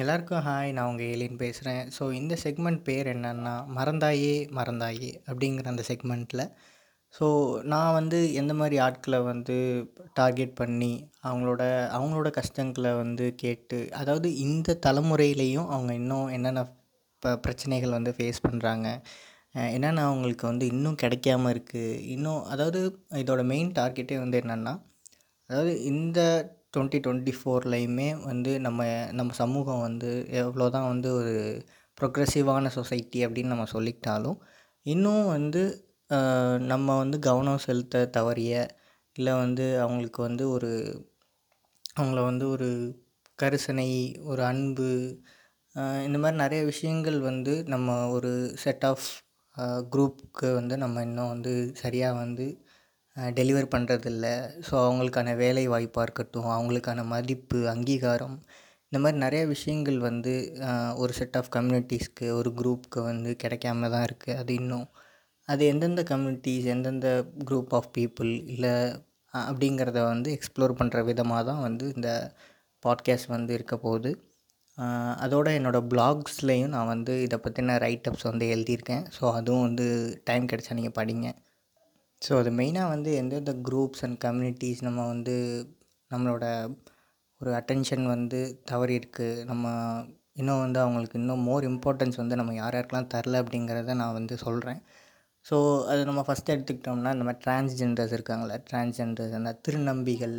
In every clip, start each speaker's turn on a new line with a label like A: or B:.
A: எல்லாருக்கும் ஹாய் நான் உங்கள் ஏலின் பேசுகிறேன் ஸோ இந்த செக்மெண்ட் பேர் என்னென்னா மறந்தாயே மறந்தாயே அப்படிங்கிற அந்த செக்மெண்ட்டில் ஸோ நான் வந்து எந்த மாதிரி ஆட்களை வந்து டார்கெட் பண்ணி அவங்களோட அவங்களோட கஷ்டங்களை வந்து கேட்டு அதாவது இந்த தலைமுறையிலையும் அவங்க இன்னும் என்னென்ன ப பிரச்சனைகள் வந்து ஃபேஸ் பண்ணுறாங்க என்னென்ன அவங்களுக்கு வந்து இன்னும் கிடைக்காம இருக்குது இன்னும் அதாவது இதோட மெயின் டார்கெட்டே வந்து என்னென்னா அதாவது இந்த டுவெண்ட்டி டுவெண்ட்டி ஃபோர்லையுமே வந்து நம்ம நம்ம சமூகம் வந்து எவ்வளோ தான் வந்து ஒரு ப்ரொக்ரெசிவான சொசைட்டி அப்படின்னு நம்ம சொல்லிக்கிட்டாலும் இன்னும் வந்து நம்ம வந்து கவனம் செலுத்த தவறிய இல்லை வந்து அவங்களுக்கு வந்து ஒரு அவங்கள வந்து ஒரு கரிசனை ஒரு அன்பு இந்த மாதிரி நிறைய விஷயங்கள் வந்து நம்ம ஒரு செட் ஆஃப் குரூப்புக்கு வந்து நம்ம இன்னும் வந்து சரியாக வந்து டெலிவர் பண்ணுறதில்ல ஸோ அவங்களுக்கான வேலை வாய்ப்பாக இருக்கட்டும் அவங்களுக்கான மதிப்பு அங்கீகாரம் இந்த மாதிரி நிறைய விஷயங்கள் வந்து ஒரு செட் ஆஃப் கம்யூனிட்டிஸ்க்கு ஒரு குரூப்புக்கு வந்து கிடைக்காம தான் இருக்குது அது இன்னும் அது எந்தெந்த கம்யூனிட்டிஸ் எந்தெந்த குரூப் ஆஃப் பீப்புள் இல்லை அப்படிங்கிறத வந்து எக்ஸ்ப்ளோர் பண்ணுற விதமாக தான் வந்து இந்த பாட்காஸ்ட் வந்து இருக்க போகுது. அதோட என்னோடய பிளாக்ஸ்லேயும் நான் வந்து இதை பற்றின ரைட்டப்ஸ் வந்து எழுதியிருக்கேன். ஸோ அதுவும் வந்து டைம் கிடைச்சா நீங்கள் படிங்க. ஸோ அது மெயினாக வந்து எந்தெந்த குரூப்ஸ் அண்ட் கம்யூனிட்டிஸ் நம்ம வந்து நம்மளோட ஒரு அட்டென்ஷன் வந்து தவறி இருக்குது நம்ம இன்னும் வந்து அவங்களுக்கு இன்னும் மோர் இம்பார்ட்டன்ஸ் வந்து நம்ம யார் யாருக்கெலாம் தரல அப்படிங்கிறத நான் வந்து சொல்கிறேன் ஸோ அது நம்ம ஃபஸ்ட்டு எடுத்துக்கிட்டோம்னா இந்த மாதிரி டிரான்ஸ்ஜெண்டர்ஸ் இருக்காங்களே டிரான்ஸ்ஜெண்டர்ஸ் அந்த திருநம்பிகள்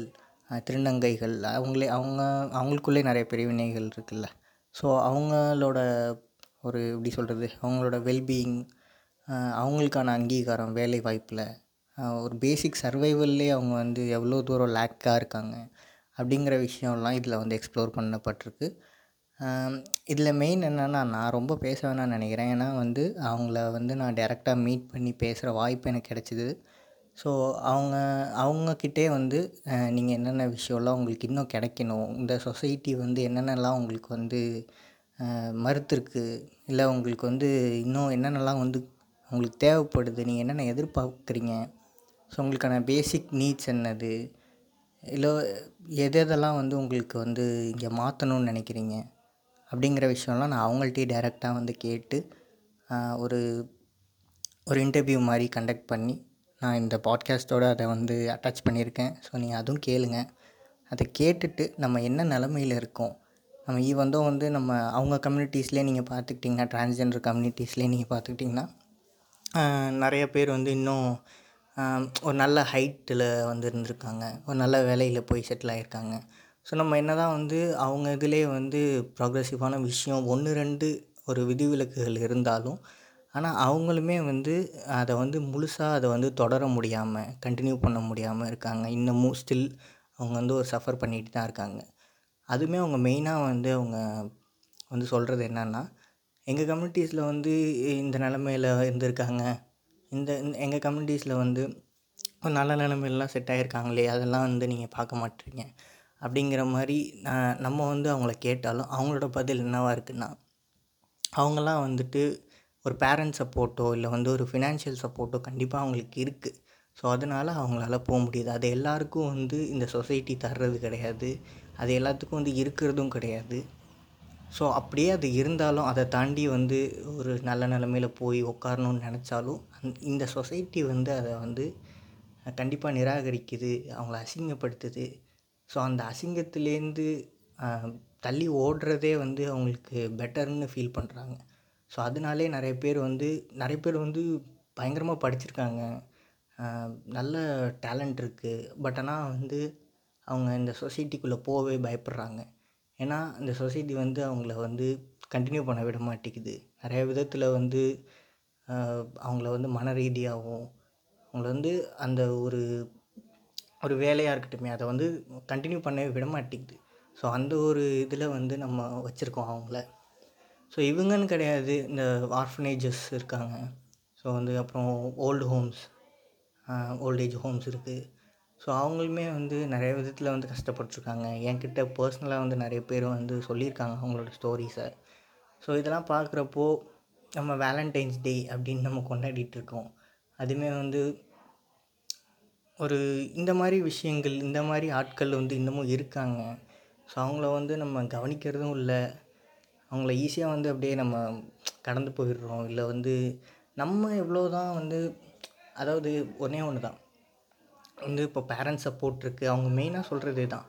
A: திருநங்கைகள் அவங்களே அவங்க அவங்களுக்குள்ளே நிறைய பிரிவினைகள் இருக்குல்ல. ஸோ அவங்களோட ஒரு எப்படி சொல்கிறது அவங்களோட வெல்பீயிங் அவங்களுக்கான அங்கீகாரம் வேலை வாய்ப்பில் ஒரு பேசிக் சர்வைவல்லே அவங்க வந்து எவ்வளோ தூரம் லேக்காக இருக்காங்க அப்படிங்கிற விஷயம்லாம் இதில் வந்து எக்ஸ்ப்ளோர் பண்ணப்பட்டிருக்கு. இதில் மெயின் என்னென்னா நான் ரொம்ப பேச வேணாம்னு நினைக்கிறேன். ஏன்னா வந்து அவங்கள வந்து நான் டேரெக்டாக மீட் பண்ணி பேசுகிற வாய்ப்பு எனக்கு கிடச்சிது. ஸோ அவங்க அவங்கக்கிட்டே வந்து நீங்கள் என்னென்ன விஷயம்லாம் உங்களுக்கு இன்னும் கிடைக்கணும்? இந்த சொசைட்டி வந்து என்னென்னலாம் உங்களுக்கு வந்து மறுத்துருக்கு? இல்லை உங்களுக்கு வந்து இன்னும் என்னென்னலாம் வந்து உங்களுக்கு தேவைப்படுது? நீங்கள் என்னென்ன எதிர்பார்க்குறீங்க? ஸோ உங்களுக்கான பேசிக் நீட்ஸ் என்னது? இல்லை எது எதெல்லாம் வந்து உங்களுக்கு வந்து இங்கே மாற்றணும்னு நினைக்கிறீங்க? அப்படிங்கிற விஷயம்லாம் நான் அவங்கள்ட்டயே டைரெக்டாக வந்து கேட்டு ஒரு ஒரு இன்டர்வியூ மாதிரி கண்டக்ட் பண்ணி நான் இந்த பாட்காஸ்ட்டோடு அதை வந்து அட்டாச் பண்ணியிருக்கேன். ஸோ நீங்கள் அதுவும் கேளுங்க. அதை கேட்டுட்டு நம்ம என்ன நிலமையில இருக்கோம்? நம்ம ஈவந்தோ வந்து நம்ம அவங்க கம்யூனிட்டிஸ்லேயே நீங்கள் பார்த்துக்கிட்டிங்கன்னா டிரான்ஸ்ஜெண்டர் கம்யூனிட்டிஸ்லேயே நீங்கள் பார்த்துக்கிட்டிங்கன்னா நிறைய பேர் வந்து இன்னும் ஒரு நல்ல ஹைட்டில் வந்து இருந்திருக்காங்க. ஒரு நல்ல வேலையில் போய் செட்டில் ஆகியிருக்காங்க ஸோ நம்ம என்ன தான் வந்து அவங்க இதிலே வந்து ப்ராக்ரெசிவான விஷயம் ஒன்று ரெண்டு ஒரு விதிவிலக்குகள் இருந்தாலும் ஆனால் அவங்களுமே வந்து அதை வந்து முழுசாக அதை வந்து தொடர முடியாமல் கண்டினியூ பண்ண முடியாமல் இருக்காங்க. இன்னமும் ஸ்டில் அவங்க வந்து ஒரு சஃபர் பண்ணிகிட்டு தான் இருக்காங்க. அதுவுமே அவங்க மெயினாக வந்து அவங்க வந்து சொல்கிறது என்னென்னா எங்கள் கம்யூனிட்டிஸில் வந்து இந்த நிலமையில இருந்திருக்காங்க. இந்த எங்கள் கம்யூனிட்டிஸில் வந்து நல்ல நிலமையிலலாம் செட் ஆகிருக்காங்களே அதெல்லாம் வந்து நீங்கள் பார்க்க மாட்டீங்க. அப்படிங்கிற மாதிரி நான் நம்ம வந்து அவங்கள கேட்டாலும் அவங்களோட பதில் என்னவாக இருக்குன்னா அவங்களாம் வந்துட்டு ஒரு பேரண்ட் சப்போர்ட்டோ இல்லை வந்து ஒரு ஃபினான்ஷியல் சப்போர்ட்டோ கண்டிப்பாக அவங்களுக்கு இருக்குது ஸோ அதனால் அவங்களால போக முடியுது. அது எல்லாருக்கும் வந்து இந்த சொசைட்டி தர்றது கிடையாது. அது எல்லாத்துக்கும் வந்து இருக்கிறதும் கிடையாது. ஸோ அப்படியே அது இருந்தாலும் அதை தாண்டி வந்து ஒரு நல்ல நிலமையில போய் உட்காரணும்னு நினச்சாலும் அந் இந்த சொசைட்டி வந்து அதை வந்து கண்டிப்பாக நிராகரிக்குது அவங்கள அசிங்கப்படுத்துது. ஸோ அந்த அசிங்கத்துலேருந்து தள்ளி ஓடுறதே வந்து அவங்களுக்கு பெட்டர்னு ஃபீல் பண்ணுறாங்க ஸோ அதனாலே நிறைய பேர் வந்து நிறைய பேர் வந்து பயங்கரமாக படிச்சிருக்காங்க. நல்ல டேலண்ட் இருக்குது பட் ஆனால் வந்து அவங்க இந்த சொசைட்டிக்குள்ளே போகவே பயப்படுறாங்க. ஏன்னா இந்த சொசைட்டி வந்து அவங்கள வந்து கண்டினியூ பண்ண விட மாட்டேங்குது. நிறைய விதத்தில் வந்து அவங்கள வந்து மன ரீதியாகவும் அவங்கள வந்து அந்த ஒரு ஒரு வேலையாக இருக்கட்டுமே அதை வந்து கண்டினியூ பண்ணவே விட மாட்டேங்குது. ஸோ அந்த ஒரு இதில் வந்து நம்ம வச்சுருக்கோம் அவங்கள. ஸோ இவங்கன்னு கிடையாது இந்த ஆர்ஃபனேஜஸ் இருக்காங்க. ஸோ வந்து அப்புறம் old homes old age homes இருக்குது ஸோ அவங்களுமே வந்து நிறைய விதத்தில் வந்து கஷ்டப்பட்டுருக்காங்க. என்கிட்ட பர்சனலாக வந்து நிறைய பேர் வந்து சொல்லியிருக்காங்க அவங்களோட ஸ்டோரிஸை ஸோ இதெல்லாம் பார்க்குறப்போ நம்ம வேலண்டைன்ஸ் டே அப்படின்னு நம்ம கொண்டாடிட்டு இருக்கோம். அதுவுமே வந்து ஒரு இந்த மாதிரி விஷயங்கள் இந்த மாதிரி ஆட்கள் வந்து இன்னமும் இருக்காங்க. ஸோ அவங்கள வந்து நம்ம கவனிக்கிறதும் இல்லை. அவங்கள ஈஸியாக வந்து அப்படியே நம்ம கடந்து போயிடுறோம். இல்லை வந்து நம்ம எவ்வளோ தான் வந்து அதாவது ஒன்றே ஒன்று தான் வந்து இப்போ பேரண்ட்ஸ் சப்போர்ட் இருக்குது அவங்க மெயினாக சொல்கிறது தான்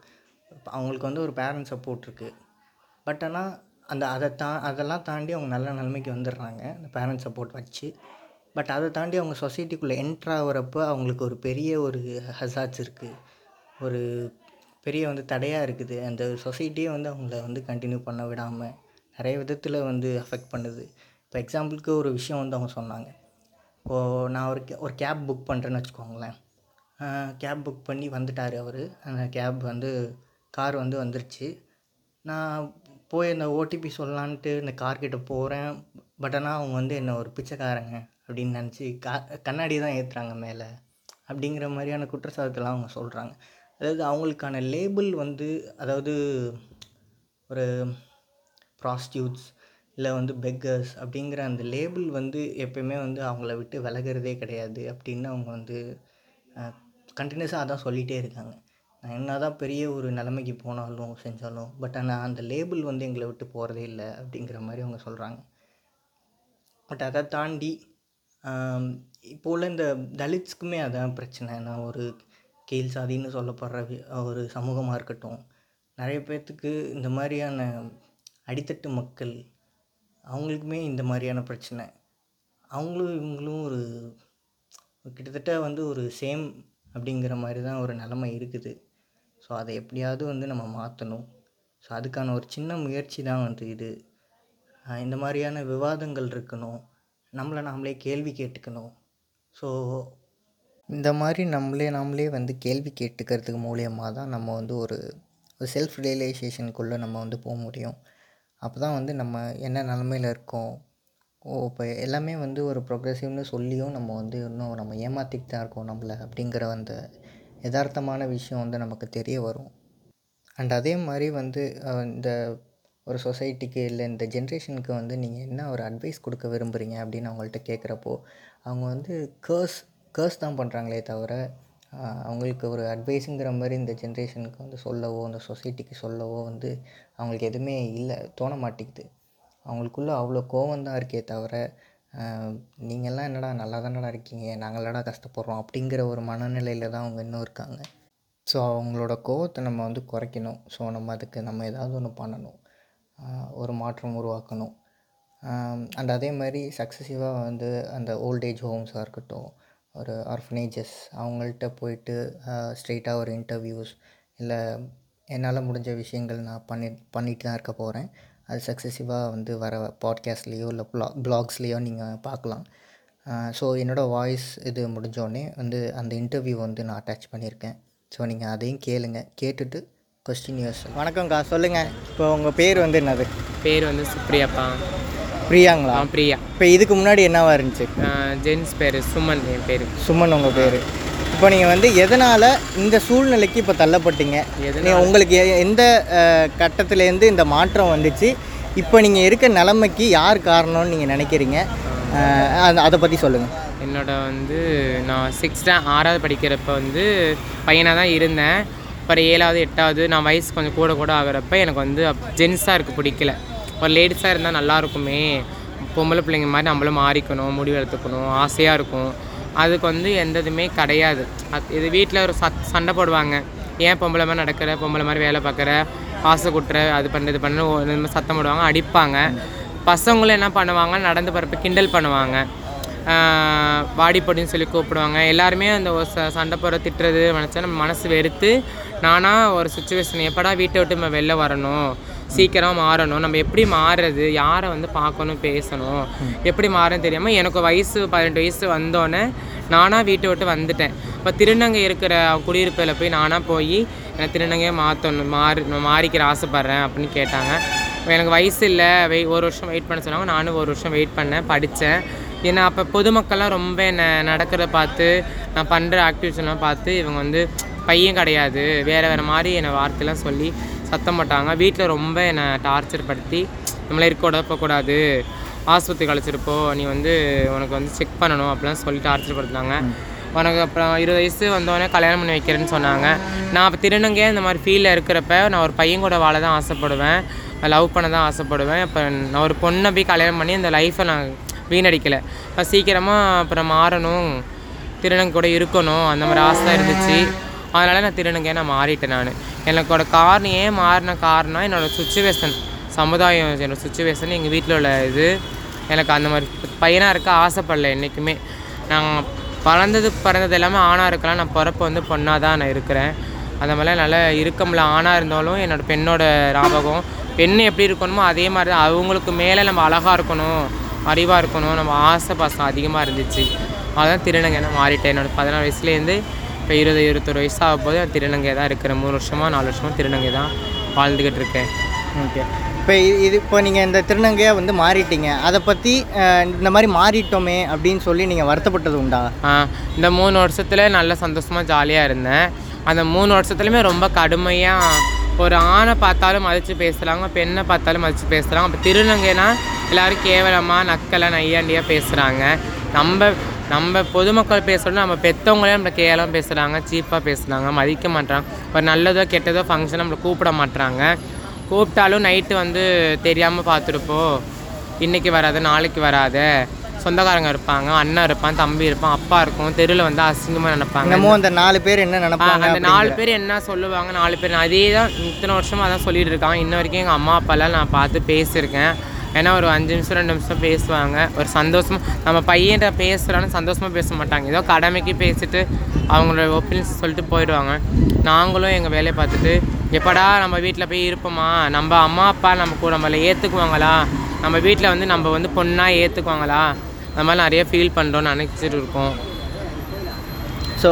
A: அவங்களுக்கு வந்து ஒரு பேரண்ட்ஸ் சப்போர்ட் இருக்குது பட் ஆனால் அந்த அதை தா அதெல்லாம் தாண்டி அவங்க நல்ல நிலைமைக்கு வந்துடுறாங்க. அந்த பேரண்ட்ஸ் சப்போர்ட் வச்சு. பட் அதை தாண்டி அவங்க சொசைட்டிக்குள்ளே என்ட்ரு அவங்களுக்கு ஒரு பெரிய ஒரு ஹசாட்ஸ் இருக்குது ஒரு பெரிய வந்து தடையாக இருக்குது. அந்த சொசைட்டியே வந்து அவங்கள வந்து கண்டினியூ பண்ண விடாமல் நிறைய விதத்தில் வந்து அஃபெக்ட் பண்ணுது. இப்போ எக்ஸாம்பிளுக்கு ஒரு விஷயம் வந்து அவங்க சொன்னாங்க. இப்போது நான் ஒரு கே ஒரு கேப் புக் பண்ணுறேன்னு வச்சுக்கோங்களேன். கேப் புக் பண்ணி வந்துட்டார் அவர். அந்த கேப் வந்து கார் வந்து வந்துருச்சு. நான் போய் அந்த ஓடிபி சொல்லலான்ட்டு இந்த கார்கிட்ட போகிறேன் பட் ஆனால் அவங்க வந்து என்ன ஒரு பிச்சைக்காரங்க அப்படின்னு நினச்சி கா கண்ணாடி தான் ஏற்றுறாங்க மேலே. அப்படிங்கிற மாதிரியான குற்றச்சாட்டுலாம் அவங்க சொல்கிறாங்க அதாவது அவங்களுக்கான லேபிள் வந்து அதாவது ஒரு ப்ராஸ்டியூட்ஸ் இல்லை வந்து பெக்கர்ஸ் அப்படிங்கிற அந்த லேபிள் வந்து எப்பயுமே வந்து அவங்கள விட்டு விலகிறதே கிடையாது அப்படின்னு அவங்க வந்து கண்டினியூஸாக அதான் சொல்லிகிட்டே இருக்காங்க. நான் என்ன தான் பெரிய ஒரு நிலைமைக்கு போனாலும் செஞ்சாலும் பட் ஆனால் அந்த லேபிள் வந்து எங்களை விட்டு போகிறதே இல்லை அப்படிங்கிற மாதிரி அவங்க சொல்கிறாங்க பட் அதை தாண்டி இப்போ உள்ள இந்த தலித்ஸ்க்குமே அதான் பிரச்சனை. நான் ஒரு கீழ் சாதின்னு சொல்லப்படுற ஒரு சமூகமாக இருக்கட்டும் நிறைய பேர்த்துக்கு இந்த மாதிரியான அடித்தட்டு மக்கள் அவங்களுக்குமே இந்த மாதிரியான பிரச்சனை. அவங்களும் இவங்களும் ஒரு கிட்டத்தட்ட வந்து ஒரு சேம் அப்படிங்கிற மாதிரி தான் ஒரு நிலமை இருக்குது. ஸோ அதை எப்படியாவது வந்து நம்ம மாற்றணும் ஸோ அதுக்கான ஒரு சின்ன முயற்சி தான் வந்து இது. இந்த மாதிரியான விவாதங்கள் இருக்கணும். நம்மளை நாமளே கேள்வி கேட்டுக்கணும். ஸோ இந்த மாதிரி நம்மளே நாமளே வந்து கேள்வி கேட்டுக்கிறதுக்கு மூலியமாக தான் நம்ம வந்து ஒரு ஒரு செல்ஃப் ரியலைசேஷனுக்குள்ளே நம்ம வந்து போக முடியும். அப்போ தான் வந்து நம்ம என்ன நிலமையில இருக்கோம்? ஓ இப்போ எல்லாமே வந்து ஒரு ப்ரொக்ரெசிவ்னு சொல்லியும் நம்ம வந்து இன்னும் நம்ம ஏமாற்றிட்டு தான் இருக்கோம் நம்மளை அப்படிங்கிற அந்த யதார்த்தமான விஷயம் வந்து நமக்கு தெரிய வரும். அண்ட் அதே மாதிரி வந்து இந்த ஒரு சொசைட்டிக்கு இல்லை இந்த ஜென்ரேஷனுக்கு வந்து நீங்கள் என்ன ஒரு அட்வைஸ் கொடுக்க விரும்புகிறீங்க அப்படின்னு அவங்கள்ட்ட கேட்குறப்போ அவங்க வந்து கேர்ஸ் கேர்ஸ் தான் பண்ணுறாங்களே தவிர அவங்களுக்கு ஒரு அட்வைஸுங்கிற மாதிரி இந்த ஜென்ரேஷனுக்கு வந்து சொல்லவோ இந்த சொசைட்டிக்கு சொல்லவோ வந்து அவங்களுக்கு எதுவுமே இல்லை தோண மாட்டேங்குது. அவங்களுக்குள்ள அவ்வளோ கோவம் தான் இருக்கே தவிர நீங்கள்லாம் என்னடா நல்லா தானடா இருக்கீங்க நாங்களடா கஷ்டப்படுறோம் அப்படிங்கிற ஒரு மனநிலையில் தான் அவங்க இன்னும் இருக்காங்க. ஸோ அவங்களோட கோவத்தை நம்ம வந்து குறைக்கணும். ஸோ நம்ம அதுக்கு நம்ம ஏதாவது ஒன்று பண்ணணும். ஒரு மாற்றம் உருவாக்கணும். அண்ட் அதே மாதிரி சக்ஸஸிவாக வந்து அந்த ஓல்டேஜ் ஹோம்ஸாக இருக்கட்டும் ஒரு ஆர்ஃபனேஜஸ் அவங்கள்ட்ட போயிட்டு ஸ்ட்ரெயிட்டாக ஒரு இன்டர்வியூஸ் இல்லை என்னால் முடிஞ்ச விஷயங்கள் நான் பண்ணி பண்ணிட்டு தான் இருக்க போகிறேன் அது சக்ஸஸிவாக வந்து வர பாட்காஸ்ட்லேயோ இல்லை ப்ளா ப்ளாக்ஸ்லேயோ நீங்கள் பார்க்கலாம். ஸோ என்னோடய வாய்ஸ் இது முடிஞ்சோடனே வந்து அந்த இன்டர்வியூ வந்து நான் அட்டாச் பண்ணியிருக்கேன். ஸோ நீங்கள் அதையும் கேளுங்க. கேட்டுட்டு கொஸ்டின் யூஸ் வணக்கம்க்கா சொல்லுங்கள் இப்போ உங்கள் பேர் வந்து என்னது?
B: பேர் வந்து சுப்ரியாப்பா.
A: பிரியாங்களா?
B: பிரியா.
A: இப்போ இதுக்கு முன்னாடி என்னவா இருந்துச்சு?
B: ஜென்ஸ் பேர் சுமன் என் பேர்.
A: சுமன் உங்கள் பேர். இப்போ நீங்கள் வந்து எதனால் இந்த சூழ்நிலைக்கு இப்போ தள்ளப்பட்டீங்க? நீங்கள் உங்களுக்கு எ- எந்த கட்டத்துலேருந்து இந்த மாற்றம் வந்துச்சு? இப்போ நீங்கள் இருக்க நிலைமைக்கு யார் காரணம்னு நீங்கள் நினைக்கிறீங்க? அத- அதை பற்றி சொல்லுங்கள்
B: என்னோட வந்து நான் சிக்ஸ்த்து ஆறாவது படிக்கிறப்ப வந்து பையனாக தான் இருந்தேன். அப்புறம் ஏழாவது எட்டாவது நான் வயசு கொஞ்சம் கூட கூட ஆகிறப்ப எனக்கு வந்து ஜென்ஸாக இருக்க பிடிக்கல. ஒரு லேடிஸாக இருந்தால் நல்லா இருக்குமே. பொம்பளை பிள்ளைங்க மாதிரி நம்மளும் மாறிக்கணும் முடிவு எடுத்துக்கணும் ஆசையாக இருக்கும். அதுக்கு வந்து எந்த இதுவுமே கிடையாது. அது இது வீட்டில் ஒரு சத் சண்டை போடுவாங்க. ஏன் பொம்பளை மாதிரி நடக்கிற பொம்பளை மாதிரி வேலை பார்க்குற காசு குட்டுற அது பண்ணுறது பண்ணு இந்த மாதிரி சத்தம் போடுவாங்க அடிப்பாங்க. பசங்களும் என்ன பண்ணுவாங்க நடந்து போகிறப்ப கிண்டல் பண்ணுவாங்க. வாடிப்படின்னு சொல்லி கூப்பிடுவாங்க. எல்லாருமே அந்த ஒரு ச சண்டை போடுற திட்டுறது நினச்சா நம்ம மனசு வெறுத்து நானாக ஒரு சுச்சுவேஷன் எப்படா வீட்டை விட்டு நம்ம வெளில வரணும்? சீக்கிரம் மாறணும். நம்ம எப்படி மாறுறது? யாரை வந்து பார்க்கணும் பேசணும்? எப்படி மாறன்னு தெரியாமல் எனக்கு வயசு பதினெட்டு வயசு வந்தோடனே நானாக வீட்டை விட்டு வந்துட்டேன். இப்போ திருநங்கை இருக்கிற குடியிருப்பில் போய் நானாக போய் எனக்கு திருநங்கையை மாற்றணும் மாறி மாறிக்கிற ஆசைப்பட்றேன் அப்படின்னு கேட்டாங்க. எனக்கு வயசு இல்லை. வெய் ஒரு வருஷம் வெயிட் பண்ண சொன்னாங்க. நானும் ஒரு வருஷம் வெயிட் பண்ணேன் படித்தேன் ஏன்னா அப்போ பொதுமக்கள்லாம் ரொம்ப என்னை நடக்கிறத பார்த்து நான் பண்ணுற ஆக்டிவிட்டிஸ்லாம் பார்த்து இவங்க வந்து பையன் கிடையாது. வேறு வேறு மாதிரி என்னை வார்த்தைலாம் சொல்லி சத்தம் போட்டாங்க. வீட்டில் ரொம்ப என்னை டார்ச்சர் படுத்தி நம்மளே இருக்க போகக்கூடாது ஆஸ்பத்திரி கழிச்சிருப்போ நீ வந்து உனக்கு வந்து செக் பண்ணணும் அப்படிலாம் சொல்லி டார்ச்சர் படுத்துனாங்க. உனக்கு அப்புறம் இருபது வயசு வந்தோடனே கல்யாணம் பண்ணி வைக்கிறேன்னு சொன்னாங்க. நான் அப்போ திருநங்கையாக இந்த மாதிரி ஃபீலில் இருக்கிறப்ப நான் ஒரு பையன் கூட வாழ தான் ஆசைப்படுவேன். லவ் பண்ண தான் ஆசைப்படுவேன். இப்போ நான் ஒரு பொண்ணை போய் கல்யாணம் பண்ணி அந்த லைஃப்பை நான் வீணடிக்கலை. இப்போ சீக்கிரமாக அப்புறம் மாறணும். திருநங்கை கூட இருக்கணும். அந்த மாதிரி ஆசை தான் இருந்துச்சு. அதனால் நான் திருநங்கையாக நான் மாறிட்டேன் நான். எனக்கோட காரணம் ஏன் மாறின காரணம் என்னோடய சுச்சுவேஷன் சமுதாயம் என்னோடய சுச்சுவேஷன் எங்கள் வீட்டில் உள்ள இது எனக்கு அந்த மாதிரி பையனாக இருக்க ஆசைப்படல என்றைக்குமே நான் பறந்தது பிறந்தது எல்லாமே ஆணாக இருக்கலாம். நான் பிறப்பு வந்து பொண்ணாக தான் நான் இருக்கிறேன். அந்த மாதிரிலாம் நல்லா இருக்க முடியல. ஆணாக இருந்தாலும் என்னோடய பெண்ணோட ஞாபகம் பெண் எப்படி இருக்கணுமோ அதே மாதிரி தான். அவங்களுக்கு மேலே நம்ம அழகாக இருக்கணும் அறிவாக இருக்கணும். நம்ம ஆசை பாசம் அதிகமாக இருந்துச்சு. அதான் திருநங்கை நான் மாறிட்டேன். என்னோடய பதினாறு வயசுலேருந்து இப்போ இருபது இருபத்தொரு வயசு ஆகும் போது திருநங்கை தான் இருக்கிறேன் மூணு வருஷமாக நாலு வருஷமாக திருநங்கை தான் வாழ்ந்துக்கிட்டு இருக்கேன்.
C: ஓகே. இப்போ இது இப்போ நீங்கள் இந்த திருநங்கையாக வந்து மாறிட்டீங்க. அதை பற்றி இந்த மாதிரி மாறிட்டோமே அப்படின்னு சொல்லி நீங்கள் வருத்தப்பட்டது உண்டா?
B: இந்த மூணு வருஷத்தில் நல்ல சந்தோஷமாக ஜாலியாக இருந்தேன். அந்த மூணு வருஷத்துலையுமே ரொம்ப கடுமையாக ஒரு ஆணை பார்த்தாலும் மதித்து பேசுகிறாங்க பெண்ணை பார்த்தாலும் மதித்து பேசுகிறாங்க அப்போ திருநங்கைனா எல்லோரும் கேவலமாக நக்கலாக நையாண்டியாக பேசுகிறாங்க நம்ம நம்ம பொதுமக்கள் பேசுகிறோம் நம்ம பெற்றவங்களே நம்மளை கேவலம் பேசுகிறாங்க சீப்பாக பேசுகிறாங்க மதிக்க மாட்றாங்க. ஒரு நல்லதோ கெட்டதோ ஃபங்க்ஷன் நம்மளை கூப்பிட மாட்றாங்க. கூப்பிட்டாலும் நைட்டு வந்து தெரியாமல் பார்த்துருப்போ இன்றைக்கி வராத நாளைக்கு வராத. சொந்தக்காரங்க இருப்பாங்க அண்ணன் இருப்பான் தம்பி இருப்பான் அப்பா இருக்கும் தெருவில் வந்து அசிங்கமாக நினைப்பாங்க.
C: அந்த நாலு பேர் என்ன நினைப்பாங்க
B: அந்த நாலு பேர் என்ன சொல்லுவாங்க நாலு பேர். அதே தான் இத்தனை வருஷமாக அதான் சொல்லிட்டு இருக்காங்க இன்ன வரைக்கும் எங்கள் அம்மா அப்பாலாம் நான் பார்த்து பேசியிருக்கேன். ஏன்னா ஒரு அஞ்சு நிமிஷம் ரெண்டு நிமிஷம் பேசுவாங்க. ஒரு சந்தோஷமாக நம்ம பையன்கிட்ட பேசுகிறான்னு சந்தோஷமாக பேச மாட்டாங்க. ஏதோ கடமைக்கு பேசிட்டு அவங்களோட ஒப்பீனியன்ஸ் சொல்லிட்டு போயிடுவாங்க. நாங்களும் எங்கள் வேலையை பார்த்துட்டு எப்படா நம்ம வீட்டில் போய் இருப்போமா? நம்ம அம்மா அப்பா நம்ம கூட நம்மளை ஏற்றுக்குவாங்களா நம்ம வீட்டில் வந்து நம்ம வந்து பொண்ணாக ஏற்றுக்குவாங்களா அந்த மாதிரி நிறைய ஃபீல் பண்ணுறோன்னு நினச்சிட்டு இருக்கோம்.
C: ஸோ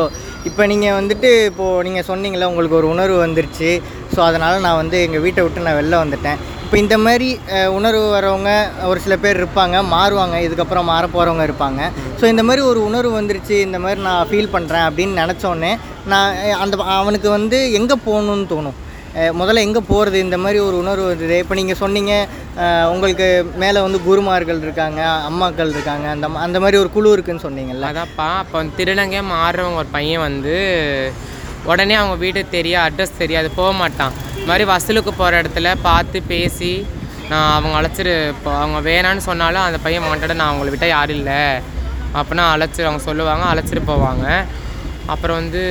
C: இப்போ நீங்கள் வந்துட்டு இப்போது நீங்கள் சொன்னீங்களே உங்களுக்கு ஒரு உணர்வு வந்துருச்சு. ஸோ அதனால் நான் வந்து எங்கள் வீட்டை விட்டு நான் வெளில வந்துட்டேன். இப்போ இந்த மாதிரி உணர்வு வரவங்க ஒரு சில பேர் இருப்பாங்க மாறுவாங்க இதுக்கப்புறம் மாற போகிறவங்க இருப்பாங்க. ஸோ இந்த மாதிரி ஒரு உணர்வு வந்துருச்சு இந்த மாதிரி நான் ஃபீல் பண்ணுறேன் அப்படின்னு நினச்சோன்னே நான் அந்த அவனுக்கு வந்து எங்கே போகணுன்னு தோணும்? முதல்ல எங்கே போகிறது இந்த மாதிரி ஒரு உணர்வு வருது இப்போ நீங்கள் சொன்னீங்க உங்களுக்கு மேலே வந்து குருமார்கள் இருக்காங்க அம்மாக்கள் இருக்காங்க அந்த அந்த மாதிரி ஒரு குழு இருக்குன்னு சொன்னீங்கல்ல.
B: அதான்ப்பா அப்போ வந்து திருநங்கையாக மாறுறவங்க ஒரு பையன் வந்து உடனே அவங்க வீடு தெரியும் அட்ரஸ் தெரியாது போக மாட்டான். இது மாதிரி வசூலுக்கு போகிற இடத்துல பார்த்து பேசி நான் அவங்க அழைச்சிரு இப்போ அவங்க வேணான்னு சொன்னாலும் அந்த பையன் மாட்டாட நான் அவங்கள விட்டால் யாரும் இல்லை. அப்படின்னா அழைச்சிரு அவங்க சொல்லுவாங்க அழைச்சிட்டு போவாங்க. அப்புறம் வந்து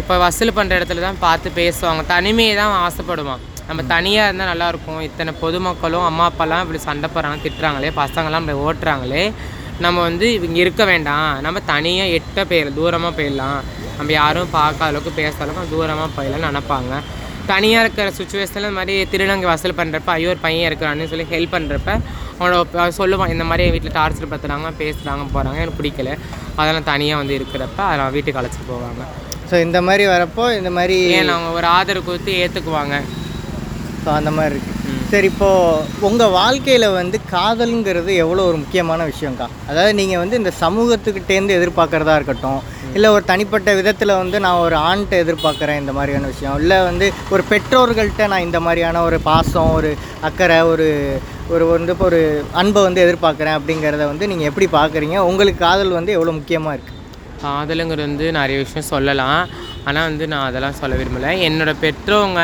B: இப்போ வசூல் பண்ணுற இடத்துல தான் பார்த்து பேசுவாங்க. தனிமையை தான் ஆசைப்படுவான். நம்ம தனியாக இருந்தால் நல்லாயிருக்கும் இத்தனை பொதுமக்களும் அம்மா அப்பாலாம் இப்படி சண்டை போடுறாங்க திட்டுறாங்களே பசங்களாம் இப்படி ஓட்டுறாங்களே. நம்ம வந்து இங்கே இருக்க வேண்டாம். நம்ம தனியாக எட்ட போயிடலாம் தூரமாக போயிடலாம் நம்ம யாரும் பார்க்காத அளவுக்கு பேசாத அளவுக்கு தூரமாக போயிடலாம்னு நினப்பாங்க. தனியாக இருக்கிற சுச்சுவேஷனில் இந்த மாதிரி திருநங்கை வசூல் பண்ணுறப்ப ஐயோ ஒரு பையன் இருக்கிறான்னு சொல்லி ஹெல்ப் பண்ணுறப்ப அவனோட அவன் சொல்லுவான் இந்த மாதிரி என் வீட்டில் டார்ச்சர் பத்துறாங்க பேசுகிறாங்க போகிறாங்க எனக்கு பிடிக்கல. அதெல்லாம் தனியாக வந்து இருக்கிறப்ப அதை நான் வீட்டுக்கு அழைச்சிட்டு போவாங்க.
C: ஸோ இந்த மாதிரி வரப்போ இந்த மாதிரி
B: ஏன் அவங்க ஒரு ஆதரவு கொடுத்து ஏற்றுக்குவாங்க
C: ஸோ அந்த மாதிரி இருக்கு. சரி இப்போது உங்கள் வாழ்க்கையில் வந்து காதலுங்கிறது எவ்வளோ ஒரு முக்கியமான விஷயம்க்கா? அதாவது நீங்கள் வந்து இந்த சமூகத்துக்கிட்டேருந்து எதிர்பார்க்குறதா இருக்கட்டும் இல்லை ஒரு தனிப்பட்ட விதத்தில் வந்து நான் ஒரு ஆண்கிட்ட எதிர்பார்க்குறேன் இந்த மாதிரியான விஷயம் இல்லை வந்து ஒரு பெற்றோர்கள்ட்ட நான் இந்த மாதிரியான ஒரு பாசம் ஒரு அக்கறை ஒரு ஒரு வந்து இப்போ ஒரு அன்பை வந்து எதிர்பார்க்குறேன் அப்படிங்கிறத வந்து நீங்கள் எப்படி பார்க்குறீங்க உங்களுக்கு காதல் வந்து எவ்வளோ முக்கியமாக இருக்குது
B: காதலுங்கிறது வந்து நிறைய விஷயம் சொல்லலாம். ஆனால் வந்து நான் அதெல்லாம் சொல்ல விரும்பலை. என்னோட பெற்றவங்க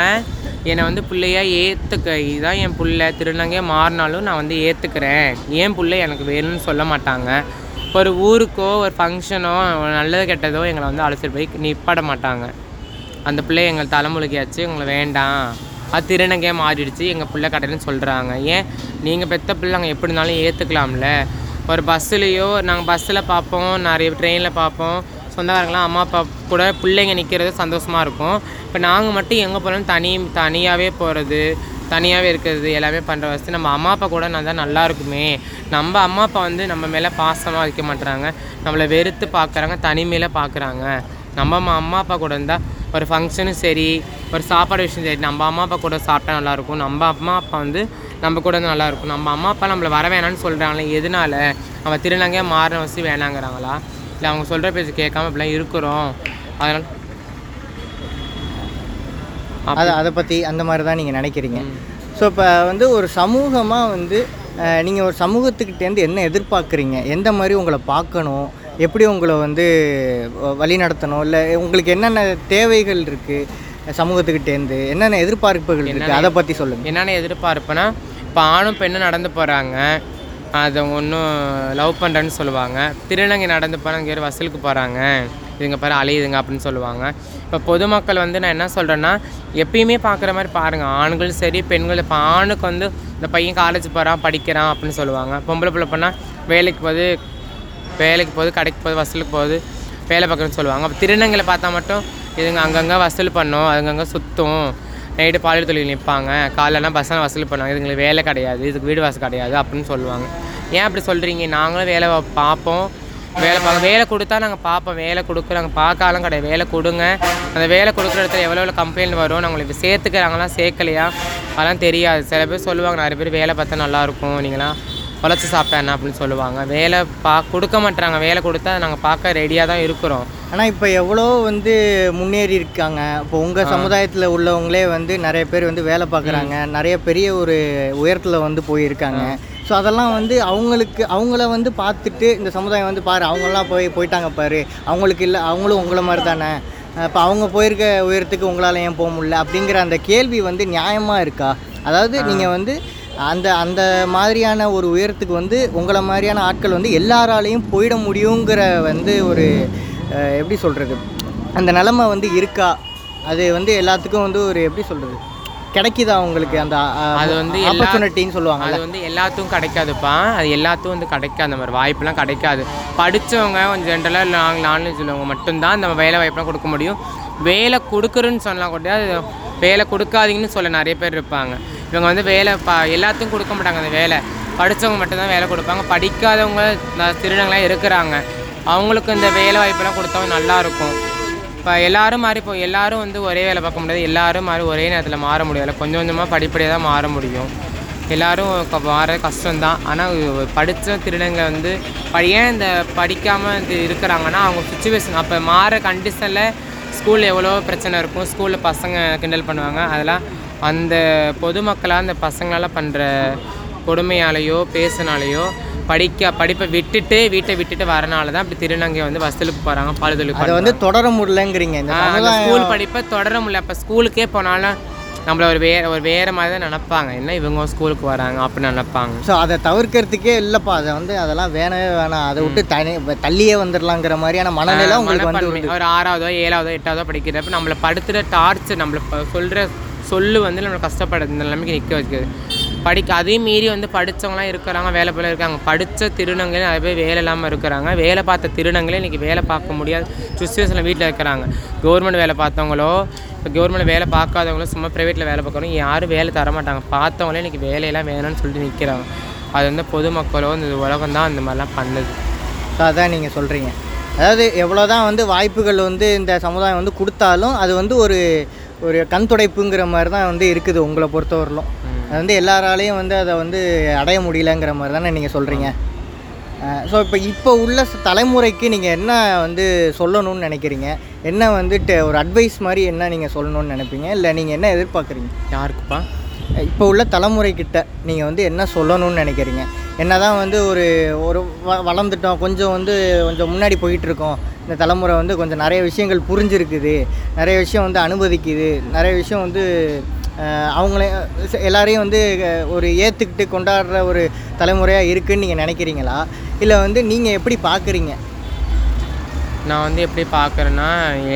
B: என்னை வந்து பிள்ளையாக ஏற்றுக்க இதுதான் என் பிள்ளை. திருநங்கையாக மாறினாலும் நான் வந்து ஏற்றுக்கிறேன் ஏன் பிள்ளை எனக்கு வேணும்னு சொல்ல மாட்டாங்க. ஒரு ஊருக்கோ ஒரு ஃபங்க்ஷனோ நல்லது கெட்டதோ எங்களை வந்து அழைச்சிட்டு போய் நிப்பாட மாட்டாங்க. அந்த பிள்ளை எங்கள் தலைமுழுக்கியாச்சு எங்களை வேண்டாம். அது திருநங்கையாக மாறிடுச்சு. எங்கள் பிள்ளை கடைன்னு சொல்கிறாங்க ஏன்? நீங்கள் பெத்த பிள்ளைங்க எப்படி இருந்தாலும் ஏற்றுக்கலாம்ல ஒரு பஸ்ஸுலேயோ நாங்கள் பஸ்ஸில் பார்ப்போம். நிறைய ட்ரெயினில் பார்ப்போம். சொந்தக்காரங்களாம் அம்மா அப்பா கூட பிள்ளைங்க நிற்கிறது சந்தோஷமாக இருக்கும். இப்போ நாங்கள் மட்டும் எங்கே போனாலும் தனி தனியாகவே போகிறது தனியாகவே இருக்கிறது எல்லாமே பண்ணுற வசதி. நம்ம அம்மா அப்பா கூட நான் தான் நல்லா இருக்குமே. நம்ம அம்மா அப்பா வந்து நம்ம மேலே பாசமாக வைக்க மாட்டுறாங்க நம்மளை வெறுத்து பார்க்குறாங்க தனிமையில் பார்க்குறாங்க நம்ம அம்மா அம்மா அப்பா கூட இருந்தால் ஒரு ஃபங்க்ஷனும் சரி ஒரு சாப்பாடு விஷயம் சரி. நம்ம அம்மா அப்பா கூட சாப்பிட்டா நல்லாயிருக்கும் நம்ம அம்மா அப்பா வந்து நம்ம கூட வந்து நல்லாயிருக்கும் நம்ம அம்மா அப்பா நம்மளை வர வேணாம்னு சொல்கிறாங்களே எதனால? நம்ம திருநங்கையாக மாறின வசதி வேணாங்கிறாங்களா? இல்லை அவங்க சொல்கிற பேச்சு கேட்காம இப்படிலாம் இருக்கிறோம். அதனால்
C: அதை அதை பற்றி அந்த மாதிரி தான் நீங்கள் நினைக்கிறீங்க ஸோ இப்போ வந்து ஒரு சமூகமாக வந்து நீங்கள் ஒரு சமூகத்துக்கிட்டேருந்து என்ன எதிர்பார்க்குறீங்க? எந்த மாதிரி உங்களை பார்க்கணும்? எப்படி உங்களை வந்து வழி நடத்தணும் இல்லை உங்களுக்கு என்னென்ன தேவைகள் இருக்குது சமூகத்துக்கிட்டேருந்து என்னென்ன எதிர்பார்ப்புகள் இருக்குது அதை பற்றி சொல்லுங்கள்
B: என்னென்ன எதிர்பார்ப்புனா இப்போ ஆணும் பெண்ணும் நடந்து போகிறாங்க அதை ஒன்றும் லவ் பண்ணுறேன்னு சொல்லுவாங்க. திருநங்கை நடந்து போனால் இங்கே வசூலுக்கு போகிறாங்க இதுங்க பாரு அலையுதுங்க அப்படின்னு சொல்லுவாங்க. இப்போ பொதுமக்கள் வந்து நான் என்ன சொல்கிறேன்னா எப்பயுமே பார்க்குற மாதிரி பாருங்கள் ஆண்களும் சரி பெண்கள் இப்போ ஆணுக்கு வந்து இந்த பையன் காலேஜ் போகிறான் படிக்கிறான் அப்படின்னு சொல்லுவாங்க. பொம்பளை பிள்ளை பண்ணால் வேலைக்கு போகுது வேலைக்கு போகுது கடைக்கு போகுது வசூலுக்கு போகுது வேலை பார்க்குறேன்னு சொல்லுவாங்க. அப்போ திருநங்கையில் பார்த்தா மட்டும் இதுங்க அங்கங்கே வசூல் பண்ணும் அதுங்கங்கே சுற்றும் நைட்டு பாலியல் தொழில் நிற்பாங்க. காலைலலாம் பஸ்ஸில் வசூல் பண்ணுவாங்க. இதுங்களுக்கு வேலை கிடையாது. இதுக்கு வீடு வாசல் கிடையாது அப்படின்னு சொல்லுவாங்க. ஏன் அப்படி சொல்கிறீங்க நாங்களும் வேலை பார்ப்போம். வேலை பார்க்க வேலை கொடுத்தா நாங்கள் பார்ப்போம். வேலை கொடுக்க நாங்கள் பார்க்காலும் கிடையாது. வேலை கொடுங்க. அந்த வேலை கொடுக்குற இடத்துல எவ்வளோ எவ்வளோ கம்ப்ளைண்ட் வரும் நாங்கள் இப்போ சேர்த்துக்கிறாங்களாம் சேர்க்கலையா? அதெல்லாம் தெரியாது. சில பேர் சொல்லுவாங்க நிறைய பேர் வேலை பார்த்தா நல்லாயிருக்கும் நீங்களாம் உழைச்சி சாப்பிட்டேன் அப்படின்னு சொல்லுவாங்க. வேலை பா கொடுக்க மாட்டாங்க வேலை கொடுத்தா நாங்கள் பார்க்க ரெடியாக தான் இருக்கிறோம்.
C: ஆனால் இப்போ எவ்வளோ வந்து முன்னேறி இருக்காங்க இப்போ உங்கள் சமுதாயத்தில் உள்ளவங்களே வந்து நிறைய பேர் வந்து வேலை பார்க்குறாங்க நிறைய பெரிய ஒரு உயரத்தில் வந்து போயிருக்காங்க. ஸோ அதெல்லாம் வந்து அவங்களுக்கு அவங்கள வந்து பார்த்துட்டு இந்த சமுதாயம் வந்து பாரு அவங்களாம் போய் போயிட்டாங்க பாரு. அவங்களுக்கு இல்லை அவங்களும் உங்களை மாதிரி தானே. இப்போ அவங்க போயிருக்க உயரத்துக்கு உங்களால் ஏன் போக முடியல? அப்படிங்கிற அந்த கேள்வி வந்து நியாயமாக இருக்கா? அதாவது நீங்கள் வந்து அந்த அந்த மாதிரியான ஒரு உயரத்துக்கு வந்து உங்களை மாதிரியான ஆட்கள் வந்து எல்லாராலையும் போயிட முடியுங்கிற வந்து ஒரு எப்படி சொல்கிறது அந்த நிலமை வந்து இருக்கா? அது வந்து எல்லாத்துக்கும் வந்து ஒரு எப்படி சொல்கிறது கிடைக்குதா உங்களுக்கு அந்த
B: அது வந்து
C: ஆப்பர்ச்சுனிட்டின்னு சொல்லுவாங்க
B: அது வந்து எல்லாத்துக்கும் கிடைக்காதுப்பா. அது எல்லாத்துக்கும் வந்து கிடைக்காது. அந்த மாதிரி வாய்ப்புலாம் கிடைக்காது. படித்தவங்க கொஞ்சம் ஜென்ரலாக லாங் நாலேஜ் உள்ளவங்க மட்டும்தான் அந்த வேலை வாய்ப்புலாம் கொடுக்க முடியும். வேலை கொடுக்குறேன்னு சொல்லலாம் கூட அது வேலை கொடுக்காதீங்கன்னு சொல்ல நிறைய பேர் இருப்பாங்க. இவங்க வந்து வேலை ப எல்லாத்துக்கும் கொடுக்க மாட்டாங்க அந்த வேலை. படித்தவங்க மட்டும்தான் வேலை கொடுப்பாங்க. படிக்காதவங்க திருநங்களாக இருக்கிறாங்க. அவங்களுக்கு இந்த வேலை வாய்ப்பெல்லாம் கொடுத்தா நல்லாயிருக்கும். இப்போ எல்லாரும் மாறி இப்போ எல்லாரும் வந்து ஒரே வேலை பார்க்க முடியாது. எல்லோரும் மாறி ஒரே நேரத்தில் மாற முடியாது. கொஞ்சம் கொஞ்சமாக படிப்படியாக தான் மாற முடியும். எல்லோரும் மாற கஷ்டம்தான். ஆனால் படித்த திருடங்க வந்து ஏன் இந்த படிக்காமல் இது இருக்கிறாங்கன்னா அவங்க சுச்சுவேஷன் அப்போ மாற கண்டிஷனில் ஸ்கூலில் எவ்வளோ பிரச்சனை இருக்கும். ஸ்கூலில் பசங்க கிண்டல் பண்ணுவாங்க. அதெல்லாம் அந்த பொதுமக்களாக அந்த பசங்களால் பண்ணுற கொடுமையாலேயோ பேசினாலேயோ படிக்க படிப்பை விட்டுட்டு வீட்டை விட்டுட்டு வரனால தான் இப்படி திருநங்கை வந்து வசூலுக்கு போகிறாங்க பாலுதலுக்கு
C: அதை வந்து தொடர முடியலங்கிறீங்க. இந்த
B: ஸ்கூல் படிப்பை தொடர முடியல. இப்போ ஸ்கூலுக்கே போனாலும் நம்மள ஒரு வேற ஒரு வேற மாதிரி தான் நினைப்பாங்க. என்ன இவங்க ஸ்கூலுக்கு வராங்க அப்படின்னு நினைப்பாங்க.
C: ஸோ அதை தவிர்க்கிறதுக்கே இல்லைப்பா. அதை வந்து அதெல்லாம் வேணவே வேணாம். அதை விட்டு தனி தள்ளியே வந்துடலாங்கிற மாதிரியான மனநிலை உங்களுக்கு வந்து.
B: ஒரு ஆறாவதோ ஏழாவதோ எட்டாவதோ படிக்கிறப்ப நம்மளை படுத்துகிற டார்ச்சர் நம்மளை சொல்ற சொல்லு வந்து நம்மளை கஷ்டப்படுறது நிலைமைக்கு நிற்க வைக்குது. படிக்க அதையும் மீறி வந்து படித்தவங்களாம் இருக்கிறாங்க வேலை போல இருக்காங்க. படித்த திருநங்களே நிறைய பேர் வேலை இல்லாமல் இருக்கிறாங்க. வேலை பார்த்த திருநங்களே இன்றைக்கி வேலை பார்க்க முடியாத. சுச்சுவேஷனில் வீட்டில் இருக்கிறாங்க. கவர்மெண்ட் வேலை பார்த்தவங்களோ இப்போ கவர்மெண்ட் வேலை பார்க்காதவங்களோ சும்மா ப்ரைவேட்டில் வேலை பார்க்குறவங்க யாரும் வேலை தர மாட்டாங்க. பார்த்தவங்களே இன்றைக்கி வேலையெல்லாம் வேணும்னு சொல்லிட்டு நிற்கிறாங்க அது வந்து பொதுமக்களோ இந்த உலகம் தான் இந்த மாதிரிலாம் பண்ணுது.
C: ஸோ அதான் நீங்கள் சொல்கிறீங்க அதாவது எவ்வளோ தான் வந்து வாய்ப்புகள் வந்து இந்த சமுதாயம் வந்து கொடுத்தாலும் அது வந்து ஒரு ஒரு கண் துடைப்புங்கிற மாதிரி தான் வந்து இருக்குது உங்களை பொறுத்தவரையிலும். அது வந்து எல்லாராலையும் வந்து அதை வந்து அடைய முடியலங்கிற மாதிரி தானே நீங்கள் சொல்கிறீங்க ஸோ இப்போ இப்போ உள்ள தலைமுறைக்கு நீங்கள் என்ன வந்து சொல்லணும்னு நினைக்கிறீங்க? என்ன வந்துட்டு ஒரு அட்வைஸ் மாதிரி என்ன நீங்கள் சொல்லணும்னு நினைப்பீங்க? இல்லை நீங்கள் என்ன எதிர்பார்க்குறீங்க?
B: யாருக்குப்பா?
C: இப்போ உள்ள தலைமுறைக்கிட்ட நீங்கள் வந்து என்ன சொல்லணும்னு நினைக்கிறீங்க? என்னதான் வந்து ஒரு ஒரு வ வளர்ந்துட்டோம். கொஞ்சம் வந்து கொஞ்சம் முன்னாடி போயிட்டு இருக்கோம் இந்த தலைமுறை வந்து கொஞ்சம் நிறைய விஷயங்கள் புரிஞ்சிருக்குது. நிறைய விஷயம் வந்து அனுமதிக்குது நிறைய விஷயம் வந்து அவங்களே எல்லாரையும் வந்து ஒரு ஏற்றுக்கிட்டு கொண்டாடுற ஒரு தலைமுறையாக இருக்குதுன்னு நீங்கள் நினைக்கிறீங்களா? இல்லை வந்து நீங்கள் எப்படி பார்க்குறீங்க
B: நான் வந்து எப்படி பார்க்குறேன்னா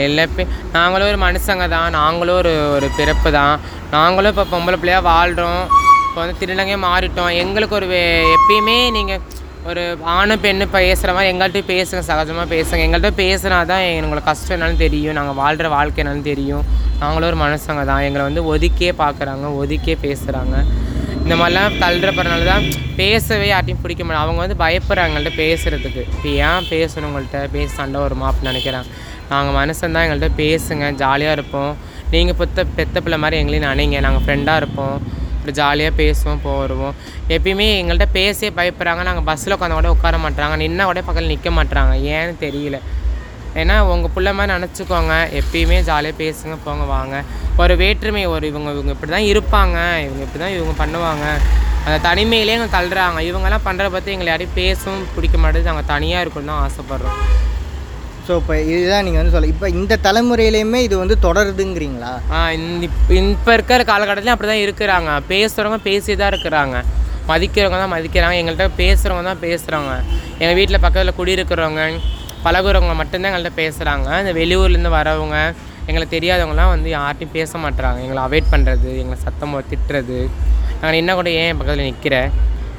B: எல்லாப்பே நாங்களும் ஒரு மனுஷங்க தான். நாங்களும் ஒரு ஒரு பிறப்பு தான். நாங்களும் இப்போ பொம்பளை பிள்ளையாக வாழ்கிறோம் இப்போ வந்து திருநங்கையாக மாறிட்டோம். எங்களுக்கு ஒரு வே எப்பயுமே நீங்கள் ஒரு ஆணு பெண்ணு பேசுகிற மாதிரி எங்கள்கிட்ட பேசுங்க சகஜமாக பேசுங்க. எங்கள்கிட்ட பேசுனா தான் எங்களுக்கு கஷ்டம் என்னாலும் தெரியும். நாங்கள் வாழ்கிற வாழ்க்கை என்னாலும் தெரியும். நாங்களும் ஒரு மனுஷங்க தான். எங்களை வந்து ஒதுக்கியே பார்க்குறாங்க ஒதுக்கியே பேசுகிறாங்க இந்த மாதிரிலாம் தள்ளுறப்பறனால தான் பேசவே யார்ட்டையும் பிடிக்க முடியும் அவங்க வந்து பயப்படுறாங்கள்ட்ட எங்கள்கிட்ட பேசுகிறதுக்கு இப்போ ஏன் பேசணும் உங்கள்கிட்ட பேச சண்டை வருமா? அப்படின்னு நினைக்கிறாங்க. நாங்கள் மனுஷன் தான் எங்கள்கிட்ட பேசுங்க. ஜாலியாக இருப்போம். நீங்கள் பெத்த பெத்த பிள்ளை மாதிரி எங்களையும் நினைங்க. நாங்கள் ஃப்ரெண்டாக இருப்போம். இப்படி ஜாலியாக பேசுவோம் போடுவோம் எப்பயுமே எங்கள்கிட்ட பேசவே பயப்படுறாங்க. நாங்கள் பஸ்ஸில் உட்காந்து கூட உட்கார மாட்டாங்க நின்னா கூட பக்கத்தில் நிற்க மாட்டாங்க ஏன்னு தெரியல. ஏன்னா உங்கள் பிள்ளை மாதிரி நினச்சிக்கோங்க. எப்பயுமே ஜாலியாக பேசுங்க போங்க வாங்க. ஒரு வேற்றுமை ஒரு இவங்க இவங்க இப்படி தான் இருப்பாங்க. இவங்க இப்படி தான் இவங்க பண்ணுவாங்க. அந்த தனிமையிலே எங்களை தள்ளுறாங்க. இவங்கெல்லாம் பண்ணுறத பற்றி எங்களை யாரையும் பேசவும் பிடிக்க மாட்டேது நாங்கள் தனியாக இருக்கணும் தான் ஆசைப்பட்றோம்.
C: ஸோ இப்போ இதுதான் நீங்கள் வந்து சொல்ல இப்போ இந்த தலைமுறையிலையுமே இது வந்து தொடருதுங்கிறீங்களா?
B: இப்போ இருக்கிற காலகட்டத்திலையும் அப்படி தான் இருக்கிறாங்க. பேசுகிறவங்க பேசி தான் இருக்கிறாங்க. மதிக்கிறவங்க தான் மதிக்கிறாங்க. எங்கள்கிட்ட பேசுகிறவங்க தான் பேசுகிறாங்க எங்கள் வீட்டில் பக்கத்தில் குடியிருக்கிறவங்க பழகுறவங்க மட்டும்தான் எங்கள்கிட்ட பேசுகிறாங்க இந்த வெளியூர்லேருந்து வரவங்க எங்களுக்கு தெரியாதவங்களாம் வந்து யார்ட்டையும் பேச மாட்டுறாங்க எங்களை அவாய்ட் பண்ணுறது எங்களை சத்தம் திட்டுறது. நாங்கள் என்ன கூட ஏன் என் பக்கத்தில் நிற்கிற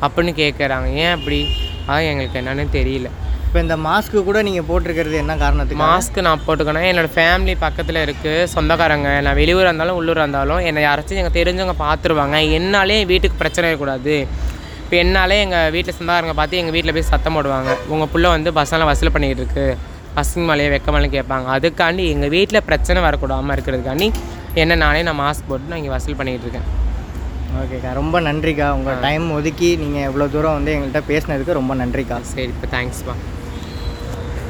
B: அப்படின்னு கேட்குறாங்க ஏன் அப்படி? அதான் எங்களுக்கு என்னன்னு தெரியல.
C: இப்போ இந்த மாஸ்க்கு கூட நீங்கள் போட்டிருக்கிறது என்ன காரணத்துக்கு
B: மாஸ்க் நான் போட்டுக்கணும். என்னோடய ஃபேமிலி பக்கத்தில் இருக்குது சொந்தக்காரங்க. நான் வெளியூர் இருந்தாலும் உள்ளூர் இருந்தாலும் என்னை யாராச்சும் எங்கள் தெரிஞ்சவங்க பார்த்துருவாங்க என்னாலே என் வீட்டுக்கு பிரச்சனை இருக்கக்கூடாது இப்போ என்னாலே எங்கள் வீட்டில் சொந்தக்காரங்க பார்த்து எங்கள் வீட்டில் போய் சத்தம் போடுவாங்க. உங்கள் புள்ள வந்து பஸ்ஸெல்லாம் வசூல் பண்ணிக்கிட்டு இருக்கு. பசங்க மலையை வெக்கமலையும் கேட்பாங்க. அதுக்காண்டி எங்கள் வீட்டில் பிரச்சனை வரக்கூடாமல் இருக்கிறதுக்காண்டி என்ன நானே நான் மாஸ்க் போட்டு நான் இங்கே வசூல் பண்ணிக்கிட்டு இருக்கேன்.
C: ஓகேக்கா ரொம்ப நன்றிக்கா. உங்கள் டைம் ஒதுக்கி நீங்கள் இவ்வளோ தூரம் வந்து எங்கள்கிட்ட பேசினதுக்கு ரொம்ப நன்றிக்கா.
B: சரி இப்போ தேங்க்ஸ்ப்பா